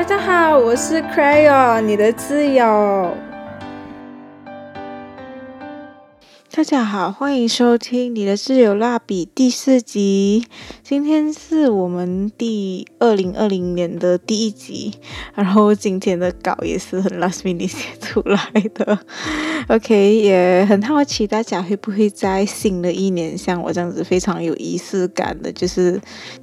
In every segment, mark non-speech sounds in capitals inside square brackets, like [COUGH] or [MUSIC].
大家好，我是 Crayon，你的挚友。大家好，欢迎收听你的挚友蜡笔第四集。今天是我们第二零二零年的第一集，然后今天的稿也是很 [LAUGHS] last minute 写出来的。[LAUGHS] OK，也很好奇大家会不会在新的一年像我这样子非常有仪式感的，就是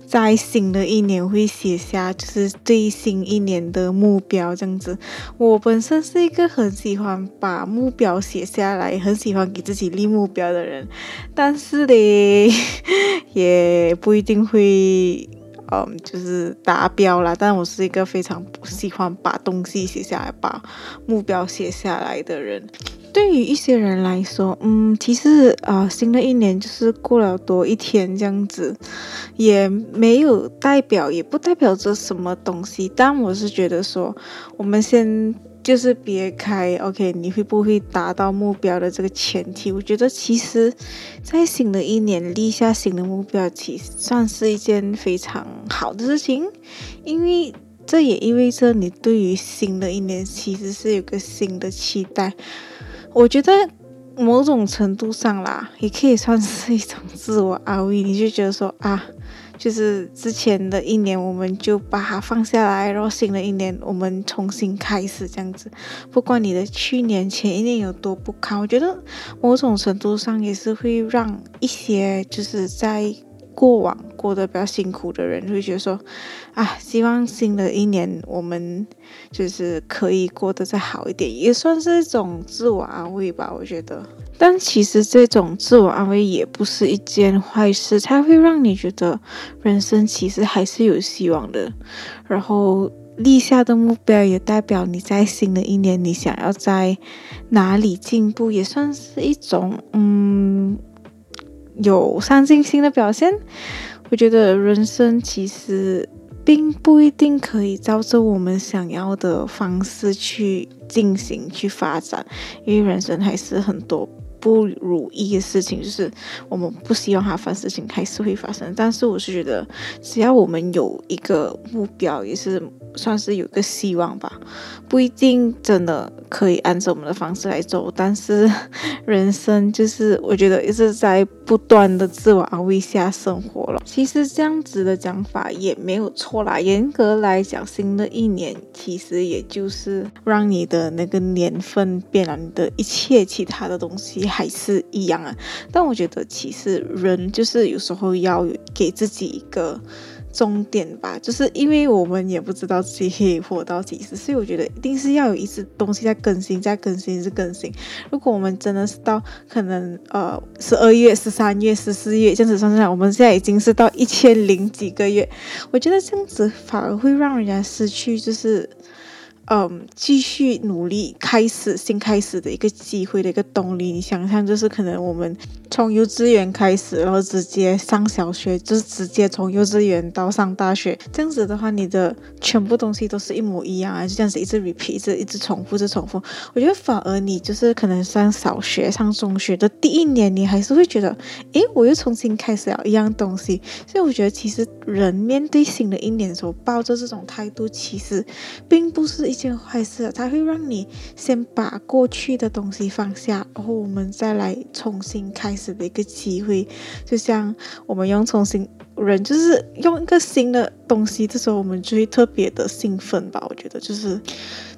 在新的一年会写下就是对新一年的目标这样子。我本身是一个很喜欢把目标写下来，很喜欢给自己立。目标的人，但是嘞，[LAUGHS] 也不一定会，嗯，就是达标啦。但我是一个非常喜欢把东西写下来、把目标写下来的人。对于一些人来说，嗯，其实啊，新的一年就是过了多一天这样子，也没有代表，也不代表着什么东西。但我是觉得说，我们先。就是别开，OK？你会不会达到目标的这个前提？我觉得其实，在新的一年立下新的目标，其实算是一件非常好的事情，因为这也意味着你对于新的一年其实是有个新的期待。我觉得某种程度上啦，也可以算是一种自我安慰。你就觉得说啊。就是之前的一年，我们就把它放下来，然后新的一年我们重新开始这样子。不管你的去年前一年有多不堪，我觉得某种程度上也是会让一些就是在。过往过得比较辛苦的人会觉得说，啊，希望新的一年我们就是可以过得再好一点，也算是一种自我安慰吧。我觉得，但其实这种自我安慰也不是一件坏事，它会让你觉得人生其实还是有希望的。然后立下的目标也代表你在新的一年你想要在哪里进步，也算是一种嗯。有上进心的表现，我觉得人生其实并不一定可以照着我们想要的方式去进行、去发展，因为人生还是很多。不如意的事情，就是我们不希望它发生，事情还是会发生。但是我是觉得，只要我们有一个目标，也是算是有个希望吧。不一定真的可以按照我们的方式来走，但是人生就是我觉得一直在不断的自我安慰下生活了。其实这样子的讲法也没有错啦。严格来讲，新的一年其实也就是让你的那个年份变了，你的一切其他的东西。还是一样啊，但我觉得其实人就是有时候要给自己一个终点吧，就是因为我们也不知道自己活到几时，所以我觉得一定是要有一次东西在更新，在更新，是更新。如果我们真的是到可能呃十二月、十三月、十四月这样子算下来，我们现在已经是到一千零几个月，我觉得这样子反而会让人家失去就是。嗯，继续努力，开始新开始的一个机会的一个动力。你想象，就是可能我们从幼稚园开始，然后直接上小学，就是直接从幼稚园到上大学，这样子的话，你的全部东西都是一模一样啊，就这样子一直 repeat，一直一直重复，一直重复。我觉得反而你就是可能上小学、上中学的第一年，你还是会觉得，诶，我又重新开始了一样东西。所以我觉得，其实人面对新的一年的时候，抱着这种态度，其实并不是一。件坏事，它会让你先把过去的东西放下，然后我们再来重新开的一个机会。就像我们用重新人，就是用一个新的东西，这时候我们就会特别的兴奋吧。我觉得就是。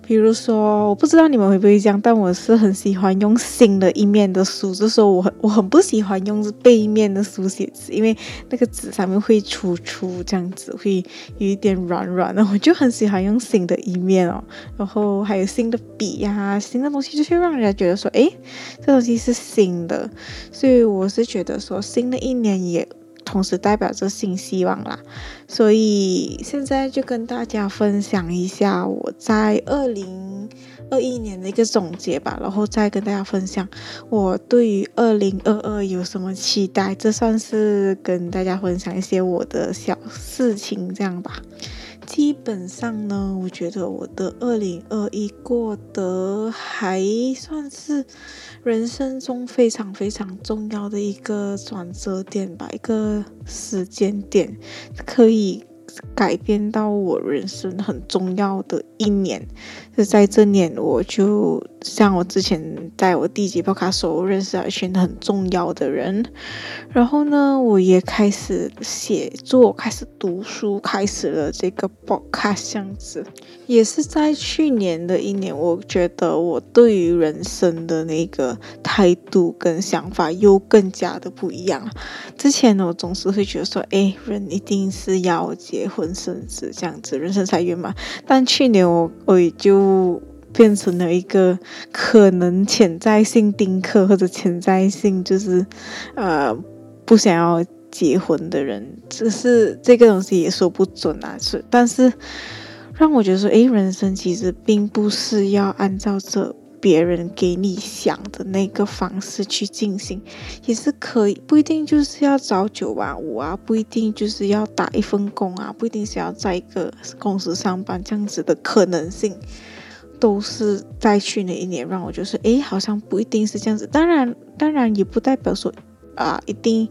比如说，我不知道你们会不会这样，但我是很喜欢用新的一面的书。就说我很我很不喜欢用背面的书写字，因为那个纸上面会粗粗这样子，会有一点软软的。我就很喜欢用新的一面哦，然后还有新的笔呀，新的东西，就是让人家觉得说，诶，这东西是新的。所以我是觉得说，新的一年也。同时代表着新希望啦，所以现在就跟大家分享一下我在二零二一年的一个总结吧，然后再跟大家分享我对于二零二二有什么期待。这算是跟大家分享一些我的小事情，这样吧。基本上呢，我觉得我的二零二一过得还算是人生中非常非常重要的一个转折点吧，一个时间点，可以改变到我人生很重要的一年，就在这年，我就像我之前在我第几波卡时候认识了一群很重要的人，然后呢，我也开始写作，开始读书，开始了这个博卡箱子，也是在去年的一年，我觉得我对于人生的那个态度跟想法又更加的不一样了。之前呢，我总是会觉得说，哎，人一定是要结婚生子这样子，人生才圆满。但去年我我也就变成了一个可能潜在性丁克或者潜在性就是呃不想要结婚的人，只是这个东西也说不准啊。是，但是让我觉得说，哎，人生其实并不是要按照这。别人给你想的那个方式去进行，也是可以，不一定就是要早九晚五啊，不一定就是要打一份工啊，不一定是要在一个公司上班这样子的可能性，都是在去年一年让我就是，诶，好像不一定是这样子。当然，当然也不代表说。啊，一定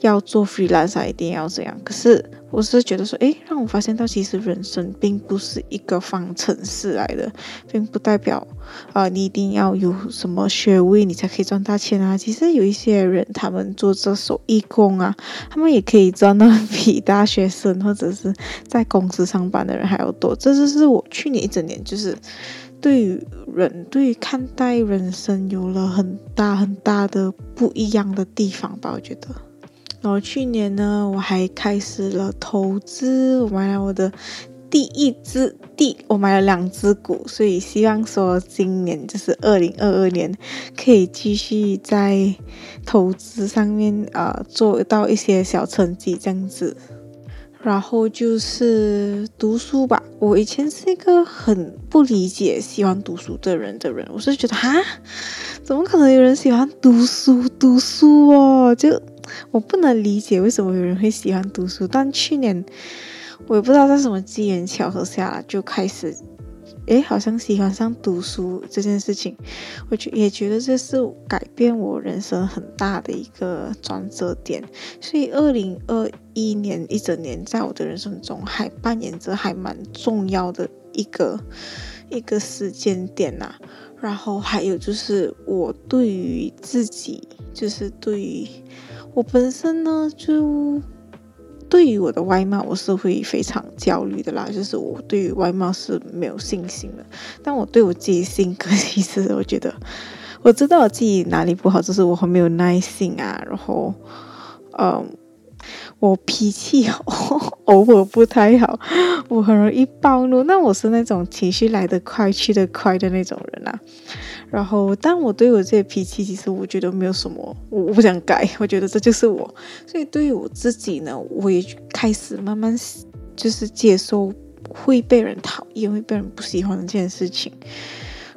要做 freelancer，一定要这样。可是我是觉得说，诶，让我发现到其实人生并不是一个方程式来的，并不代表啊，你一定要有什么学位你才可以赚大钱啊。其实有一些人，他们做这手艺工啊，他们也可以赚到比大学生或者是在公司上班的人还要多。这就是我去年一整年就是。对于人，对看待人生有了很大很大的不一样的地方吧，我觉得。然后去年呢，我还开始了投资，我买了我的第一只第，我买了两只股，所以希望说今年就是二零二二年，可以继续在投资上面啊做到一些小成绩这样子。然后就是读书吧。我以前是一个很不理解喜欢读书的人的人，我是觉得哈，怎么可能有人喜欢读书？读书哦，就我不能理解为什么有人会喜欢读书。但去年我也不知道在什么机缘巧合下就开始。诶，好像喜欢上读书这件事情，我觉也觉得这是改变我人生很大的一个转折点。所以，二零二一年一整年在我的人生中还扮演着还蛮重要的一个一个时间点呐。然后还有就是我对于自己，就是对于我本身呢，就。对于我的外貌，我是会非常焦虑的啦。就是我对于外貌是没有信心的。但我对我自己性格，[LAUGHS] 其实我觉得我知道我自己哪里不好，就是我很没有耐心啊。然后，嗯。我脾气 [LAUGHS] 偶尔不太好，我很容易暴怒。那我是那种情绪来得快去得快的那种人啊。然后，但我对我这些脾气，其实我觉得没有什么，我我不想改。我觉得这就是我。所以，对于我自己呢，我也开始慢慢就是接受会被人讨厌、会被人不喜欢的这件事情，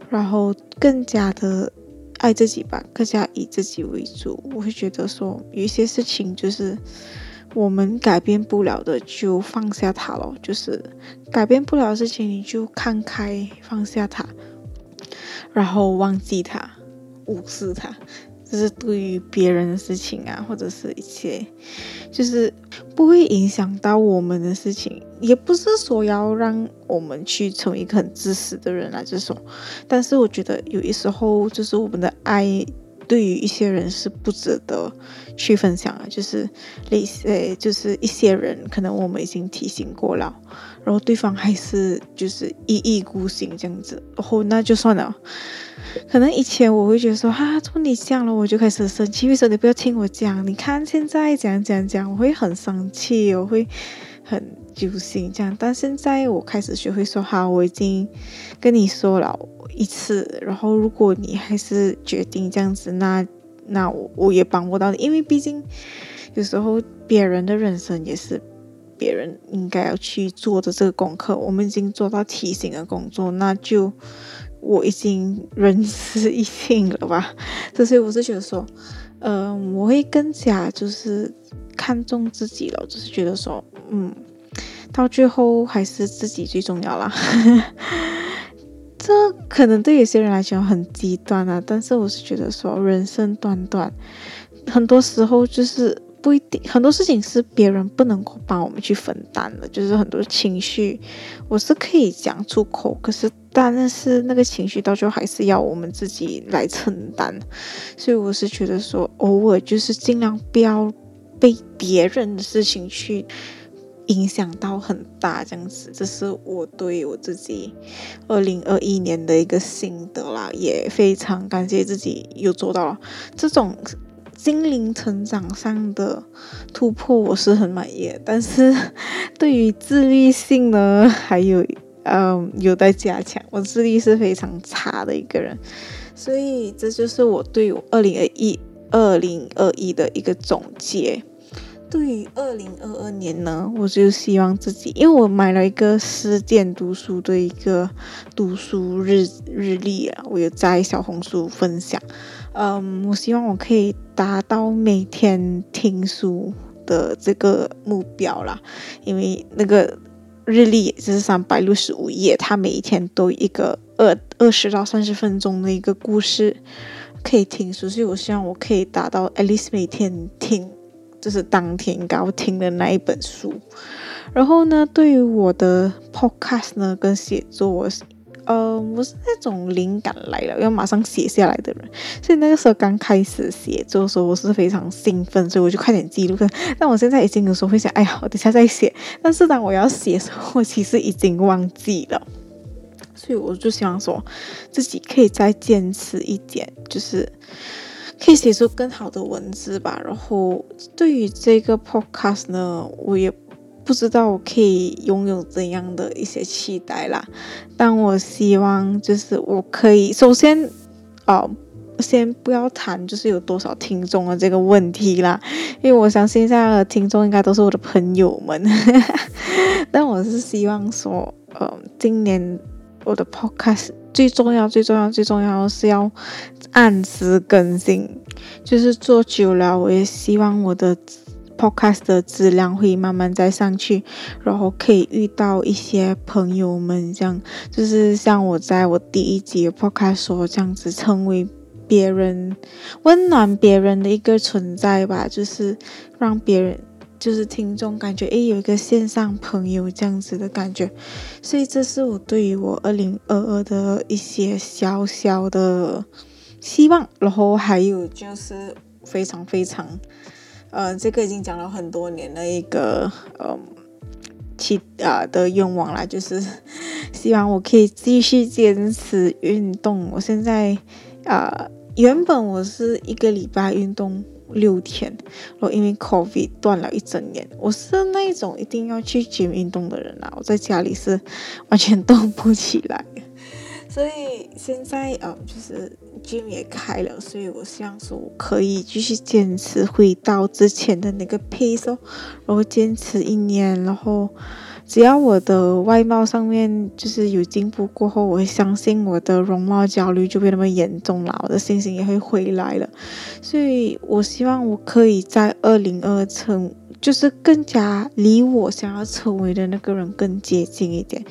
然后更加的爱自己吧，更加以自己为主。我会觉得说，有一些事情就是。我们改变不了的，就放下它咯。就是改变不了的事情，你就看开，放下它，然后忘记他，无视他。就是对于别人的事情啊，或者是一些，就是不会影响到我们的事情，也不是说要让我们去成为一个很自私的人啊，这种。但是我觉得有的时候，就是我们的爱。对于一些人是不值得去分享啊，就是类似，就是一些人可能我们已经提醒过了，然后对方还是就是一意孤行这样子，然后那就算了。可能以前我会觉得说，哈，怎么你讲了我就开始生气，为什么你不要听我讲？你看现在讲讲讲，我会很生气，我会很。揪心这样，但现在我开始学会说好，我已经跟你说了一次，然后如果你还是决定这样子，那那我我也帮不到你，因为毕竟有时候别人的人生也是别人应该要去做的这个功课，我们已经做到提醒的工作，那就我已经仁至义尽了吧。[LAUGHS] 所以我是觉得说，嗯，我会更加就是看重自己了，就是觉得说，嗯。到最后还是自己最重要啦。[LAUGHS] 这可能对有些人来讲很极端啊，但是我是觉得说人生短短，很多时候就是不一定很多事情是别人不能够帮我们去分担的，就是很多情绪我是可以讲出口，可是但是那个情绪到最后还是要我们自己来承担，所以我是觉得说偶尔就是尽量不要被别人的事情去。影响到很大，这样子，这是我对我自己二零二一年的一个心得啦，也非常感谢自己有做到这种心灵成长上的突破，我是很满意。但是对于自律性呢，还有嗯有待加强，我自律是非常差的一个人，所以这就是我对我二零二一二零二一的一个总结。对于二零二二年呢，我就希望自己，因为我买了一个十点读书的一个读书日日历啊，我有在小红书分享。嗯，我希望我可以达到每天听书的这个目标啦，因为那个日历就是三百六十五页，它每一天都一个二二十到三十分钟的一个故事可以听书，所以我希望我可以达到 at least 每天听。就是当天刚听的那一本书，然后呢，对于我的 podcast 呢，跟写作，我是，呃，我是那种灵感来了要马上写下来的人，所以那个时候刚开始写作的时候，我是非常兴奋，所以我就快点记录。但我现在已经有时候会想，哎呀，我等下再写。但是当我要写的时候，我其实已经忘记了，所以我就希望说自己可以再坚持一点，就是。可以写出更好的文字吧。然后对于这个 podcast 呢，我也不知道我可以拥有怎样的一些期待啦。但我希望就是我可以首先，哦，先不要谈就是有多少听众的这个问题啦，因为我相信现在的听众应该都是我的朋友们。[LAUGHS] 但我是希望说，呃，今年我的 podcast 最重要、最重要、最重要的是要。按时更新，就是做久了，我也希望我的 podcast 的质量会慢慢再上去，然后可以遇到一些朋友们，这样就是像我在我第一集 podcast 说这样子，成为别人温暖别人的一个存在吧，就是让别人就是听众感觉诶有一个线上朋友这样子的感觉，所以这是我对于我二零二二的一些小小的。希望，然后还有就是非常非常，呃，这个已经讲了很多年的一个，嗯，期啊的愿望啦，就是希望我可以继续坚持运动。我现在啊，原本我是一个礼拜运动六天，然后因为 COVID 断了一整年。我是那一种一定要去 gym 运动的人啊，我在家里是完全动不起来。[LAUGHS] 所以现在呃，就是 gym 也开了，所以我希望说我可以继续坚持回到之前的那个 pace 哦，然后坚持一年，然后只要我的外貌上面就是有进步过后，我会相信我的容貌焦虑就没那么严重了，我的信心也会回来了。所以我希望我可以在二零二成，就是更加离我想要成为的那个人更接近一点。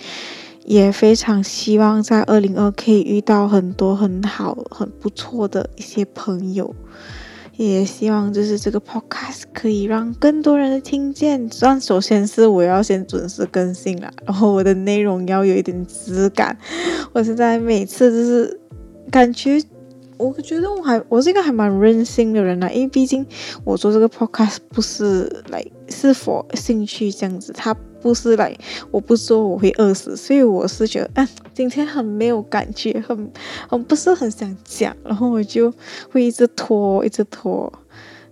也非常希望在二零二可以遇到很多很好、很不错的一些朋友，也希望就是这个 podcast 可以让更多人听见。但首先是我要先准时更新了，然后我的内容要有一点质感。我现在每次就是感觉，我觉得我还我是一个还蛮任性的人啦，因为毕竟我做这个 podcast 不是来是否兴趣这样子，他。不是来，我不说我会饿死，所以我是觉得，嗯，今天很没有感觉，很，很不是很想讲，然后我就会一直拖，一直拖，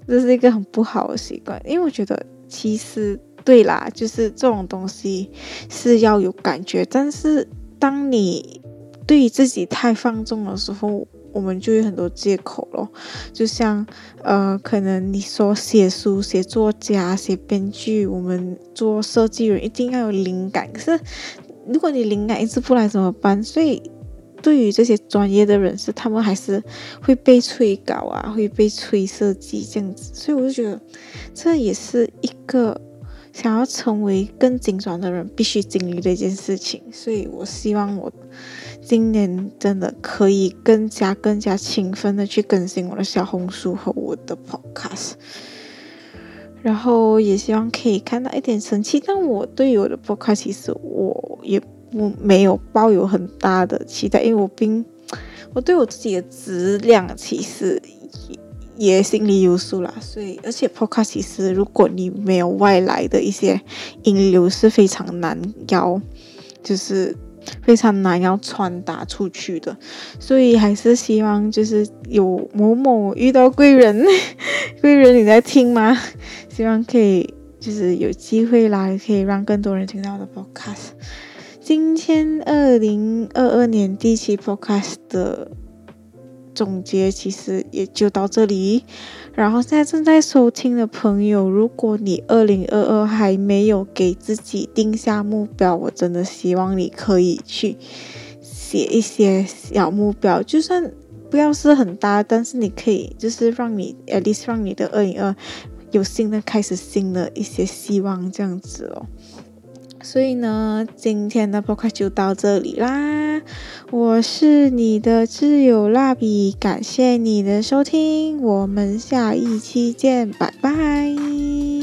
这是一个很不好的习惯，因为我觉得其实对啦，就是这种东西是要有感觉，但是当你对自己太放纵的时候。我们就有很多借口咯，就像呃，可能你说写书、写作家、写编剧，我们做设计人一定要有灵感。可是如果你灵感一直不来怎么办？所以对于这些专业的人士，他们还是会被催稿啊，会被催设计这样子。所以我就觉得这也是一个想要成为更精专的人必须经历的一件事情。所以我希望我。今年真的可以更加更加勤奋的去更新我的小红书和我的 podcast。然后也希望可以看到一点成绩。但我对我的 podcast 其实我也不没有抱有很大的期待，因为我并我对我自己的质量其实也也心里有数啦。所以，而且 podcast 其实如果你没有外来的一些引流是非常难要，就是非常难要传达出去的。所以还是希望就是有某某遇到贵人，[LAUGHS] 贵人你在听吗？希望可以就是有机会啦，可以让更多人听到我的 podcast。今天二零二二年第一期 podcast 的总结其实也就到这里。然后现在正在收听的朋友，如果你二零二二还没有给自己定下目标，我真的希望你可以去写一些小目标，就算不要是很大，但是你可以就是让你 at least 让你的二零二有新的开始，新的一些希望这样子哦。所以呢，今天的播客就到这里啦。我是你的挚友蜡笔，感谢你的收听，我们下一期见，拜拜。